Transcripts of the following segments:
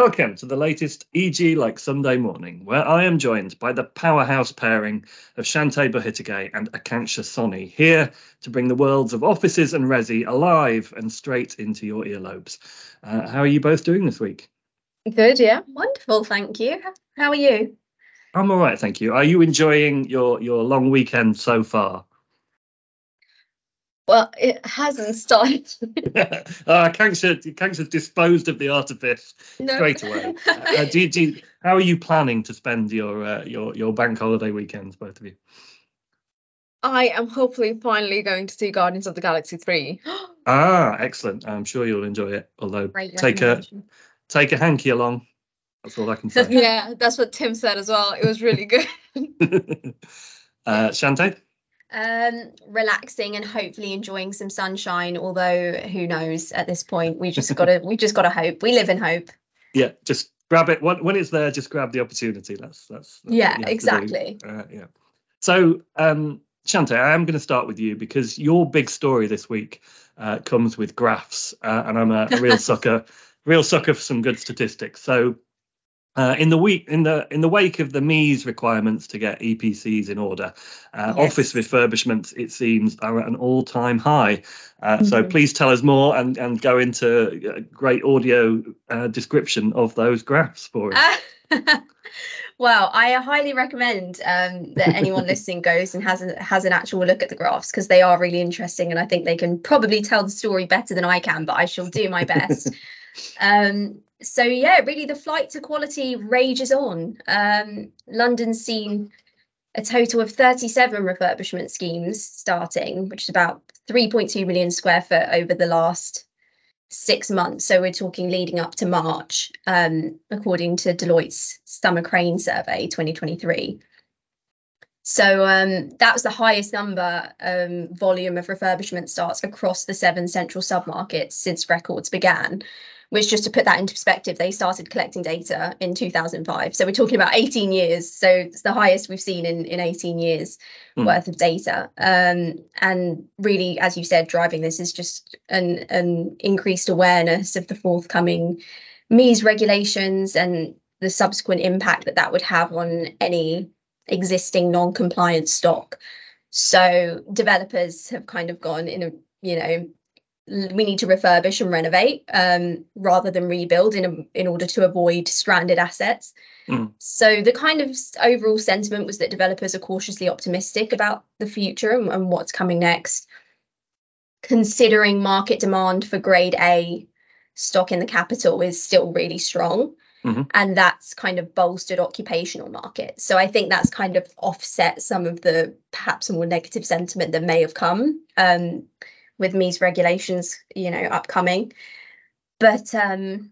welcome to the latest EG Like Sunday Morning, where I am joined by the powerhouse pairing of Chanté Bohitige and Akanksha Soni, here to bring the worlds of offices and resi alive and straight into your earlobes. Uh, how are you both doing this week? Good, yeah. Wonderful, thank you. How are you? I'm all right, thank you. Are you enjoying your, your long weekend so far? Well, it hasn't started. uh, Kanksha, disposed of the artifice no. straight away. Uh, do, do, how are you planning to spend your uh, your your bank holiday weekends, both of you? I am hopefully finally going to see Guardians of the Galaxy 3. ah, excellent. I'm sure you'll enjoy it. Although Great take a take a hanky along. That's all I can say. yeah, that's what Tim said as well. It was really good. uh, Chanté? Um, relaxing and hopefully enjoying some sunshine. Although who knows at this point, we just gotta we just gotta hope. We live in hope. Yeah, just grab it when, when it's there. Just grab the opportunity. That's that's, that's yeah, exactly. Uh, yeah. So, um, Chanté, I am going to start with you because your big story this week uh, comes with graphs, uh, and I'm a, a real sucker, real sucker for some good statistics. So, uh, in the week in the in the wake of the MEES requirements to get EPCs in order, uh, yes. office refurbishments it seems are at an all-time high. Uh, mm-hmm. So please tell us more and and go into a great audio uh, description of those graphs for us. well, I highly recommend um, that anyone listening goes and has a, has an actual look at the graphs because they are really interesting and I think they can probably tell the story better than I can, but I shall do my best. um, so yeah, really the flight to quality rages on. Um, London's seen a total of 37 refurbishment schemes starting, which is about 3.2 million square foot over the last six months. So we're talking leading up to March, um, according to Deloitte's Summer Crane Survey 2023. So um, that was the highest number um, volume of refurbishment starts across the seven central submarkets since records began which just to put that into perspective, they started collecting data in 2005. So we're talking about 18 years. So it's the highest we've seen in, in 18 years mm. worth of data. Um, and really, as you said, driving this is just an, an increased awareness of the forthcoming MEES regulations and the subsequent impact that that would have on any existing non-compliant stock. So developers have kind of gone in a you know we need to refurbish and renovate um, rather than rebuild in a, in order to avoid stranded assets. Mm. So the kind of overall sentiment was that developers are cautiously optimistic about the future and, and what's coming next, considering market demand for grade A stock in the capital is still really strong. Mm-hmm. And that's kind of bolstered occupational market. So I think that's kind of offset some of the perhaps more negative sentiment that may have come. Um, with MEES regulations, you know, upcoming. But um,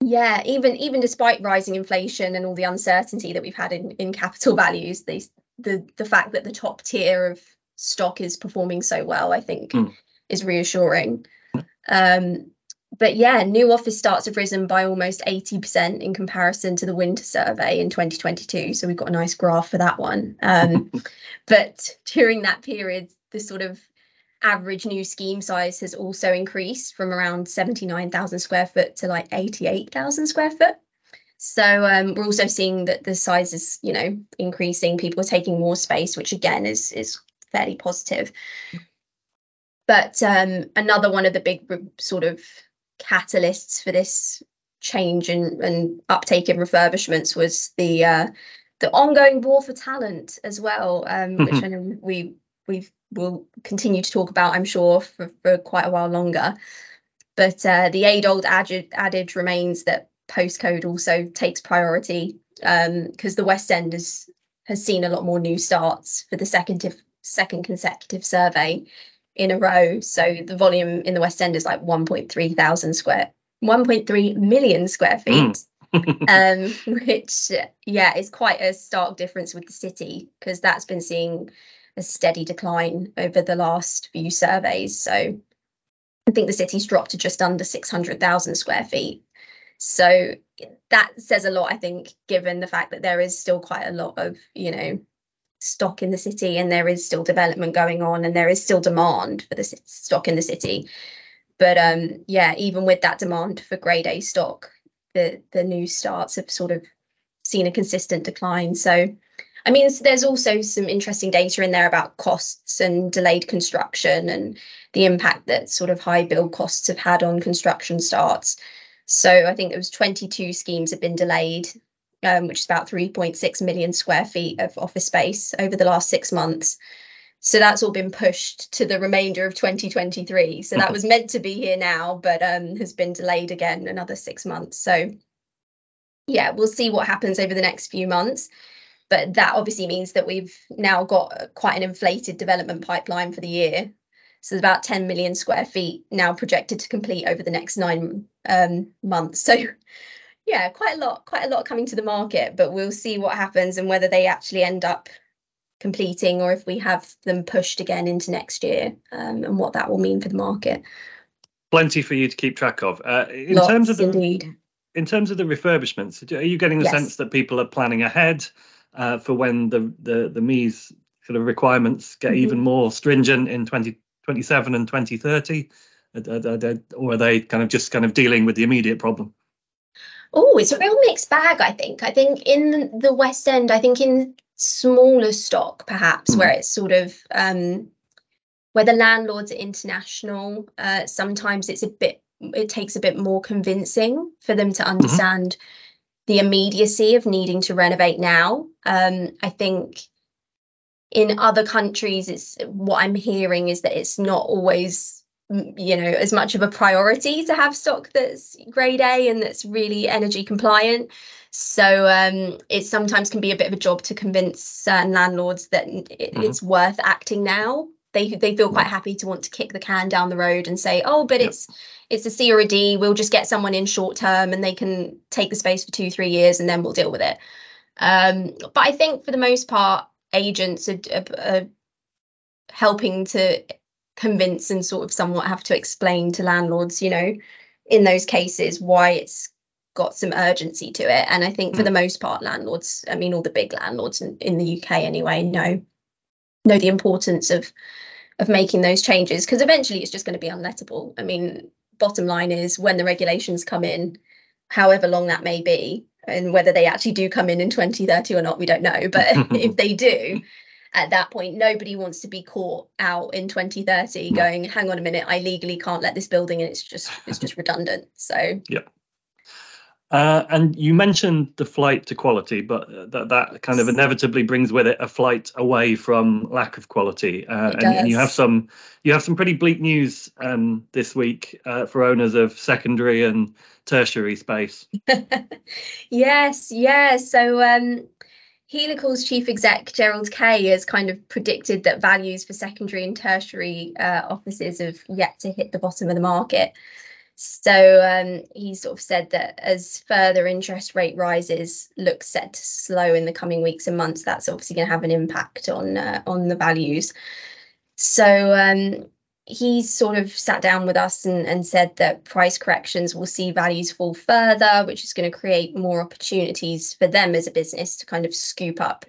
yeah, even even despite rising inflation and all the uncertainty that we've had in, in capital values, the the the fact that the top tier of stock is performing so well, I think, mm. is reassuring. Um, but yeah, new office starts have risen by almost 80% in comparison to the winter survey in 2022. So we've got a nice graph for that one. Um, but during that period, the sort of average new scheme size has also increased from around 79,000 square foot to like 88,000 square foot. So um, we're also seeing that the size is, you know, increasing. People are taking more space, which again is is fairly positive. But um, another one of the big sort of catalysts for this change and, and uptake in refurbishments was the uh, the ongoing war for talent as well, um, which I know we we've will continue to talk about, I'm sure, for, for quite a while longer. But uh, the age old adage, adage remains that postcode also takes priority because um, the West End has has seen a lot more new starts for the second second consecutive survey in a row. So the volume in the West End is like 1.3 thousand square, 1.3 million square feet. Mm. um, which yeah is quite a stark difference with the city because that's been seeing a steady decline over the last few surveys. So I think the city's dropped to just under 600,000 square feet. So that says a lot, I think, given the fact that there is still quite a lot of, you know, stock in the city and there is still development going on and there is still demand for the stock in the city. But um, yeah, even with that demand for grade A stock, the the new starts have sort of seen a consistent decline. So, I mean, there's also some interesting data in there about costs and delayed construction and the impact that sort of high build costs have had on construction starts. So, I think it was 22 schemes have been delayed, um, which is about 3.6 million square feet of office space over the last six months. So that's all been pushed to the remainder of 2023. So that was meant to be here now, but um, has been delayed again another six months. So yeah, we'll see what happens over the next few months. But that obviously means that we've now got quite an inflated development pipeline for the year. So there's about 10 million square feet now projected to complete over the next nine um, months. So yeah, quite a lot, quite a lot coming to the market. But we'll see what happens and whether they actually end up completing or if we have them pushed again into next year um, and what that will mean for the market. Plenty for you to keep track of. Uh, in Lots, terms of the indeed in terms of the refurbishments, are you getting the Yes. sense that people are planning ahead uh, for when the the the MEES sort of requirements get Mhm. even more stringent in 2027 and 2030, Uh, uh, uh, or are they kind of just kind of dealing with the immediate problem? Oh, it's a real mixed bag, I think. I think in the West End, I think in smaller stock, perhaps, Mm. where it's sort of um, where the landlords are international, uh, sometimes it's a bit, it takes a bit more convincing for them to understand the immediacy of needing to renovate now. Um, I think in other countries, it's what I'm hearing is that it's not always you know as much of a priority to have stock that's grade A and that's really energy compliant. So um, it sometimes can be a bit of a job to convince certain landlords that it, Mhm. it's worth acting now. They they feel quite happy to want to kick the can down the road and say, oh, but Yep. it's it's a C or a D. We'll just get someone in short term and they can take the space for two three years and then we'll deal with it. Um, but I think for the most part, agents are, are, are helping to convince and sort of somewhat have to explain to landlords, you know, in those cases why it's got some urgency to it. And I think for Mm. the most part, landlords, I mean, all the big landlords in, in the UK anyway, know know the importance of of making those changes because eventually it's just going to be unlettable. I mean, bottom line is when the regulations come in, however long that may be, and whether they actually do come in in 2030 or not, we don't know. But if they do, at that point, nobody wants to be caught out in 2030 No. going, hang on a minute, I legally can't let this building and it's just it's just redundant. So Uh, and you mentioned the flight to quality, but uh, that that kind of inevitably brings with it a flight away from lack of quality. Uh, and, and you have some you have some pretty bleak news um, this week uh, for owners of secondary and tertiary space. yes, yeah. So um Helical's chief exec Gerald Kaye has kind of predicted that values for secondary and tertiary uh, offices have yet to hit the bottom of the market. So um, he sort of said that as further interest rate rises look set to slow in the coming weeks and months, that's obviously going to have an impact on uh, on the values. So um, he sort of sat down with us and, and said that price corrections will see values fall further, which is going to create more opportunities for them as a business to kind of scoop up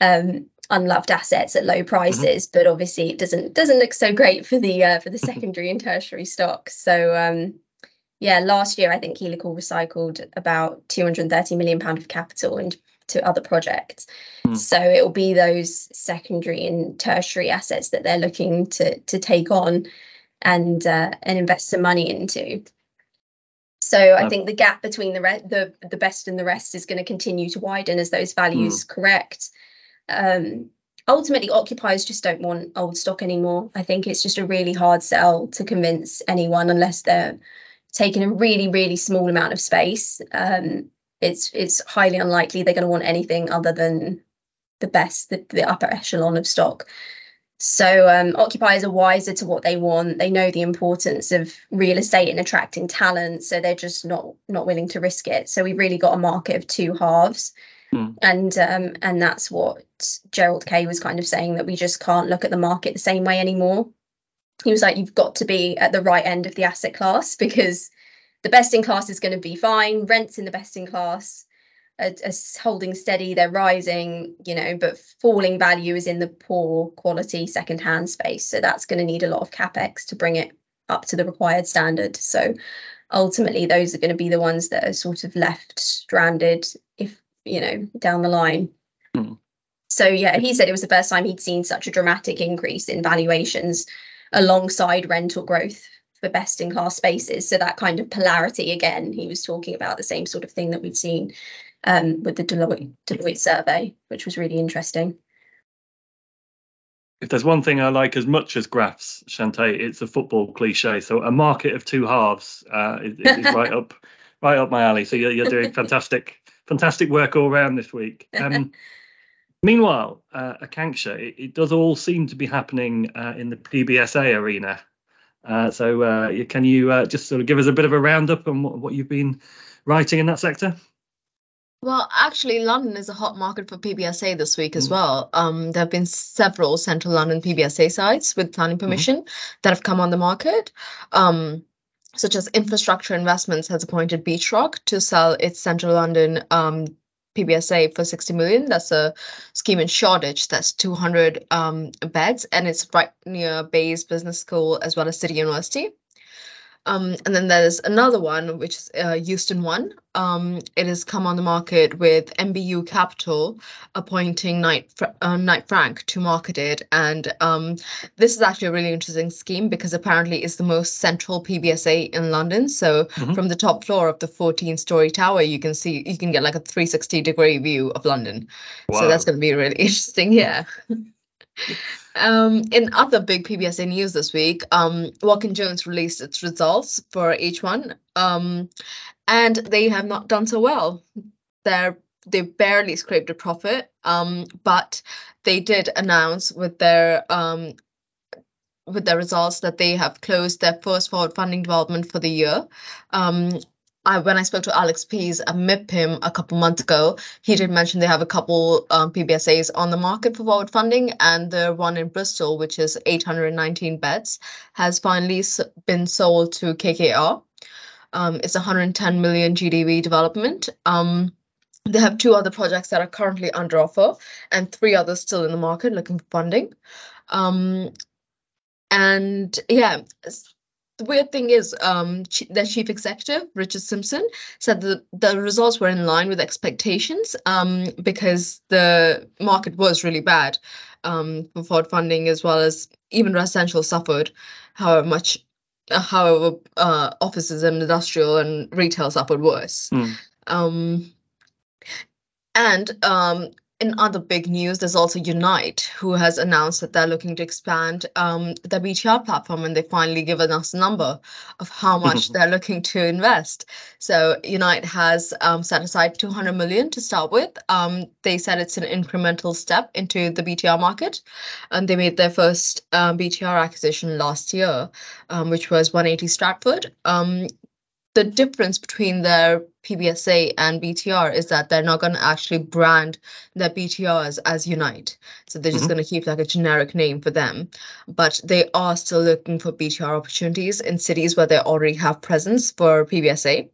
um, unloved assets at low prices. But obviously, it doesn't doesn't look so great for the uh, for the secondary and tertiary stocks. So um, yeah, last year I think Helical recycled about 230 million pound of capital into other projects. Hmm. So it will be those secondary and tertiary assets that they're looking to to take on and uh, and invest some money into. So I think the gap between the re- the the best and the rest is going to continue to widen as those values correct. Um, ultimately, occupiers just don't want old stock anymore. I think it's just a really hard sell to convince anyone unless they're taking a really really small amount of space. Um, it's it's highly unlikely they're going to want anything other than the best, the, the upper echelon of stock. So um, occupiers are wiser to what they want. They know the importance of real estate and attracting talent, so they're just not not willing to risk it. So we've really got a market of two halves, Hmm. and um, and that's what Gerald Kaye was kind of saying that we just can't look at the market the same way anymore. He was like, you've got to be at the right end of the asset class because the best in class is going to be fine. Rents in the best in class are, are holding steady, they're rising, you know, but falling value is in the poor quality second-hand space. So that's going to need a lot of capex to bring it up to the required standard. So ultimately those are going to be the ones that are sort of left stranded if you know down the line. Hmm. So yeah, he said it was the first time he'd seen such a dramatic increase in valuations alongside rental growth for best in class spaces. So that kind of polarity again, he was talking about the same sort of thing that we've seen um, with the Deloitte, Deloitte survey, which was really interesting. If there's one thing I like as much as graphs, Chanté, it's a football cliche. So a market of two halves uh, is, is right up, right up my alley. So you're, you're doing fantastic, fantastic work all around this week. Um, meanwhile, uh, Akanksha, it, it, does all seem to be happening uh, in the PBSA arena. Uh, so uh, can you uh, just sort of give us a bit of a roundup on what, what you've been writing in that sector? Well, actually, London is a hot market for PBSA this week as mm. well. Um, there have been several central London PBSA sites with planning mm-hmm. permission mm-hmm. that have come on the market. Um, such as Infrastructure Investments has appointed Beachrock to sell its central London um, PBSA for 60 million. That's a scheme in Shoreditch that's 200 um, beds and it's right near Bayes Business School as well as City University. Um, and then there's another one, which is uh, Euston One. Um, it has come on the market with MBU Capital appointing Knight, uh, Knight Frank to market it. And um, this is actually a really interesting scheme because apparently it's the most central PBSA in London. So mm-hmm. from the top floor of the 14 story tower, you can see, you can get like a 360 degree view of London. Wow. So that's going to be really interesting. Yeah. Um, in other big PBSA news this week, um, Watkin Jones released its results for H1, um, and they have not done so well. They're they barely scraped a profit, um, but they did announce with their um, with their results that they have closed their first forward funding development for the year. Um, I, when I spoke to Alex Pease at MIPIM a couple months ago, he did mention they have a couple um, PBSAs on the market for forward funding, and the one in Bristol, which is 819 beds, has finally been sold to KKR. Um, it's 110 million GDV development. Um, they have two other projects that are currently under offer, and three others still in the market looking for funding. Um, and yeah, the weird thing is um the chief executive richard simpson said that the results were in line with expectations um because the market was really bad um for forward funding as well as even residential suffered however much uh, however uh offices and industrial and retail suffered worse mm. um and um, in other big news, there's also Unite, who has announced that they're looking to expand um, their BTR platform, and they've finally given us a number of how much they're looking to invest. So Unite has um, set aside 200 million to start with. Um, they said it's an incremental step into the BTR market, and they made their first um, BTR acquisition last year, um, which was 180 Stratford. The difference between their PBSA and BTR is that they're not going to actually brand their BTRs as Unite. So they're just mm-hmm. going to keep like a generic name for them. But they are still looking for BTR opportunities in cities where they already have presence for PBSA.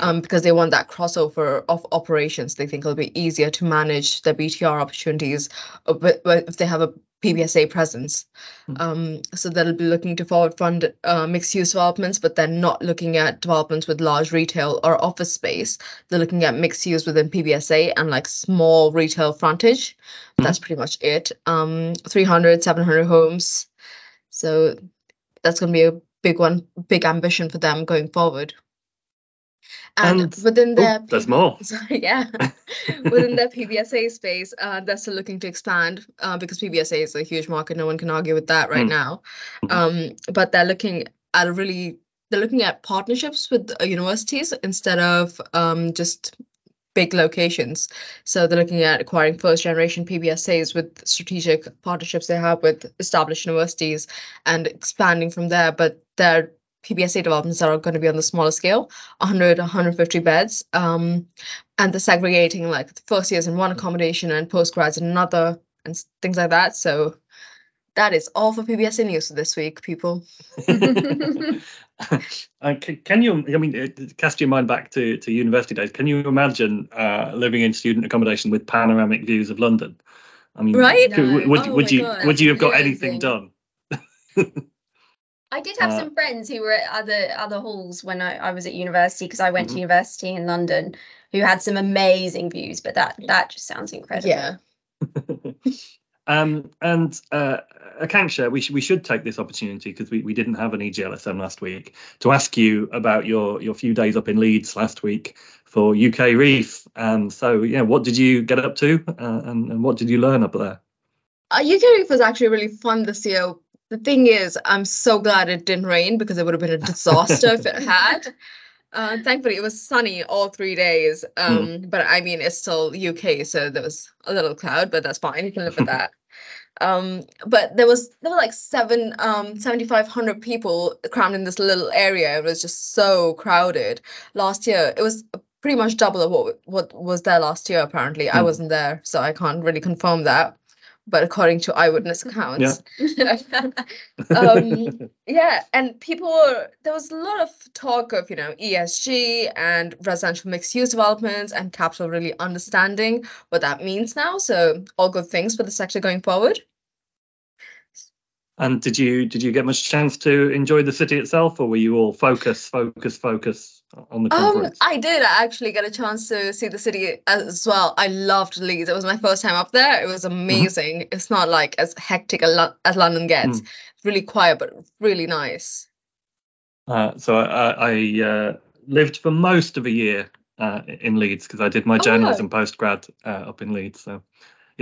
Um, because they want that crossover of operations. They think it'll be easier to manage the BTR opportunities uh, if they have a PBSA presence. Mm-hmm. Um, so they'll be looking to forward fund uh, mixed use developments, but they're not looking at developments with large retail or office space. They're looking at mixed use within PBSA and like small retail frontage. Mm-hmm. That's pretty much it. Um, 300, 700 homes. So that's going to be a big one, big ambition for them going forward. And, and within their oh, there's more. Sorry, yeah, within their PBSA space, uh, they're still looking to expand uh, because PBSA is a huge market. No one can argue with that right mm. now. Mm-hmm. Um, but they're looking at a really they're looking at partnerships with uh, universities instead of um, just big locations. So they're looking at acquiring first generation PBSAs with strategic partnerships they have with established universities and expanding from there. But they're PBSA developments that are going to be on the smaller scale, 100, 150 beds, um, and the segregating like the first years in one accommodation and postgrads in another, and things like that. So that is all for PBSA news this week, people. uh, can you, I mean, cast your mind back to, to university days. Can you imagine uh, living in student accommodation with panoramic views of London? I mean, right? No. Would, would, oh would you God, would you have got amazing. anything done? I did have Uh, some friends who were at other other halls when I, I was at university because I went Mhm. to university in London who had some amazing views, but that that just sounds incredible. Yeah. Um, and uh, Akanksha, we, sh- we should take this opportunity because we, we didn't have an EGLSM last week to ask you about your, your few days up in Leeds last week for UK Reef. And so, yeah, what did you get up to uh, and, and what did you learn up there? Uh, UKREiiF was actually really fun this year. The thing is, I'm so glad it didn't rain because it would have been a disaster if it had. Uh, thankfully, it was sunny all three days. Um, But I mean, it's still UK, so there was a little cloud, but that's fine. You can live with that. Um, but there was there were like seven um 7,500 people crammed in this little area. It was just so crowded. Last year, it was pretty much double of what what was there last year. Apparently, I Hmm. wasn't there, so I can't really confirm that. But according to eyewitness accounts, um, yeah, and people were there was a lot of talk of you know ESG and residential mixed use developments and capital really understanding what that means now. So all good things for the sector going forward. And did you did you get much chance to enjoy the city itself, or were you all focus, focus, focus on the conference? Um. I did actually get a chance to see the city as well. I loved Leeds. It was my first time up there. It was amazing. It's not like as hectic as, London gets. It's really quiet, but really nice. Uh, so I, I uh, lived for most of a year uh, in Leeds because I did my Oh, journalism postgrad uh, up in Leeds. So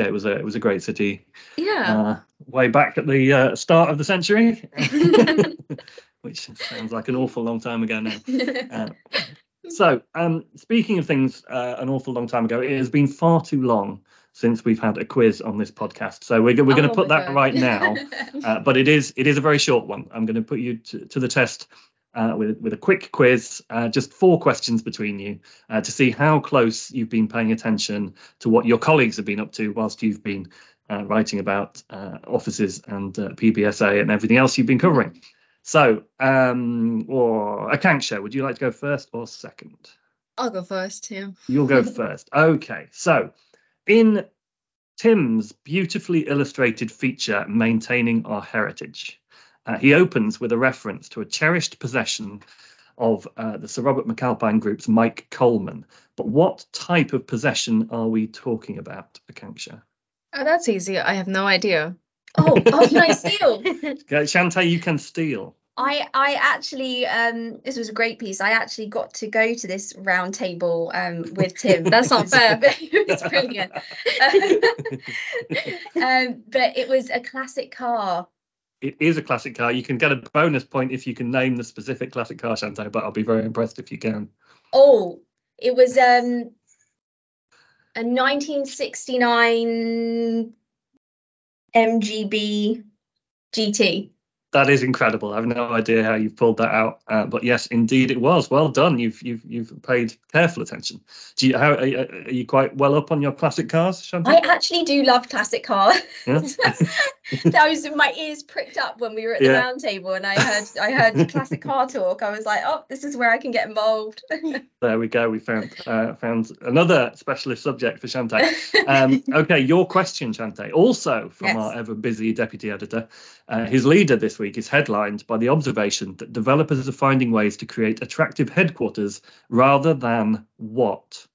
yeah, it was a it was a great city. Yeah. Uh, way back at the uh, start of the century, which sounds like an awful long time ago now. Uh, so um, speaking of things uh, an awful long time ago, it has been far too long since we've had a quiz on this podcast. So we're, we're going to Oh put that God. right now. Uh, but it is it is a very short one. I'm going to put you to, to the test uh, with with a quick quiz, uh, just four questions between you uh, to see how close you've been paying attention to what your colleagues have been up to whilst you've been uh, writing about uh, offices and uh, PBSA and everything else you've been covering. So, um, or Akanksha, would you like to go first or second? I'll go first. Yeah. You'll go first. Okay. So, in Tim's beautifully illustrated feature, Maintaining Our Heritage, uh, he opens with a reference to a cherished possession of uh, the Sir Robert McAlpine Group's Mike Coleman. But what type of possession are we talking about, Akanksha? Oh, that's easy. I have no idea. oh, oh, can I steal? Okay, Chanté, you can steal. I I actually um this was a great piece. I actually got to go to this round table um with Tim. That's not fair. it was brilliant. um, but it was a classic car. It is a classic car. You can get a bonus point if you can name the specific classic car, Chanté, but I'll be very impressed if you can. Oh, it was um a 1969 MGB GT. That is incredible. I have no idea how you've pulled that out, uh, but yes, indeed it was. Well done. You've you've you've paid careful attention. Do you how are, you- are you quite well up on your classic cars, I actually do love classic cars. Yeah? that was my ears pricked up when we were at the Yeah. round table and I heard I heard classic car talk. I was like, oh, this is where I can get involved. there we go. We found uh, found another specialist subject for Chanté. Um, okay, your question, Chanté. Also from Yes. our ever busy deputy editor, uh, his leader this week is headlined by the observation that developers are finding ways to create attractive headquarters rather than what?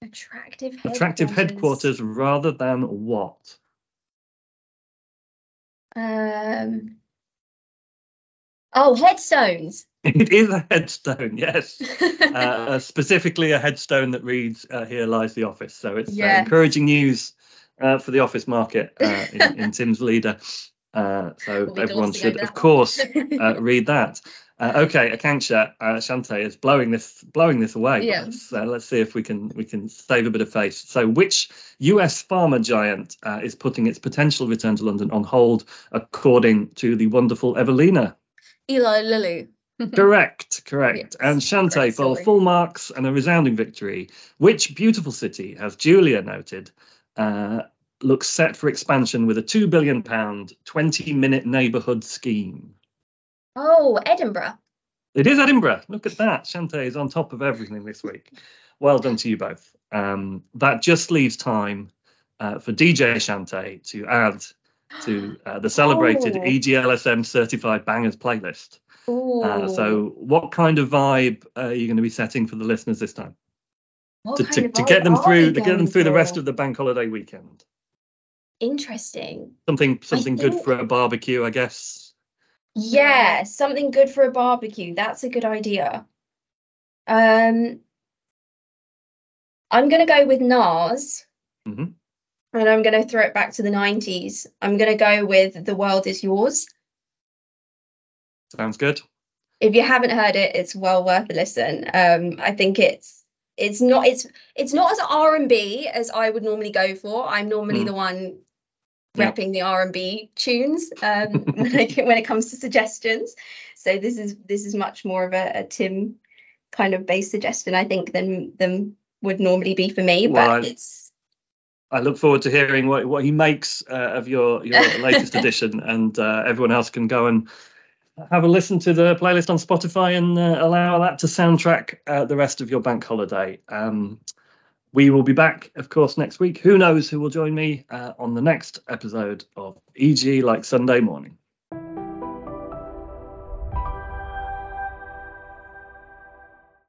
Attractive Attractive headquarters rather than what? Um Oh, headstones. It is a headstone, yes. Uh, specifically, a headstone that reads uh, "Here lies the office." So it's uh, encouraging news uh, for the office market uh, in, in Tim's leader. Uh, so We'll everyone should, of course, uh, read that. Uh, okay, Akanksha, uh, Chanté is blowing this blowing this away. Yeah. Let's, uh, let's see if we can we can save a bit of face. So, which U.S. pharma giant uh, is putting its potential return to London on hold, according to the wonderful Evelina? Eli Lilly. Correct, correct. Yes, and Chanté for full marks and a resounding victory. Which beautiful city, as Julia noted, uh, looks set for expansion with a two billion pound, twenty minute neighbourhood scheme? Oh, Edinburgh. It is Edinburgh. Look at that. Chanté is on top of everything this week. Well done to you both. Um, that just leaves time uh, for DJ Chanté to add to uh, the celebrated Oh. EGLSM certified bangers playlist. Uh, so, what kind of vibe are you going to be setting for the listeners this time What to, to, to get them through to get them through the rest of the bank holiday weekend? Interesting. Something something good for a barbecue, I guess. Yeah, something good for a barbecue. That's a good idea. Um, I'm gonna go with Nas, Mhm. and I'm gonna throw it back to the 90s. I'm gonna go with The World Is Yours. Sounds good. If you haven't heard it, it's well worth a listen. Um, I think it's it's not it's it's not as R&B as I would normally go for. I'm normally Mm. the one. Repping the R&B tunes um, when, it comes to suggestions. So this is this is much more of a, a Tim kind of based suggestion, I think, than than would normally be for me. Well, but I- it's I look forward to hearing what, what he makes uh, of your your latest edition, and uh, everyone else can go and have a listen to the playlist on Spotify and uh, allow that to soundtrack uh, the rest of your bank holiday. Um, we will be back, of course, next week. Who knows who will join me uh, on the next episode of EG like Sunday morning.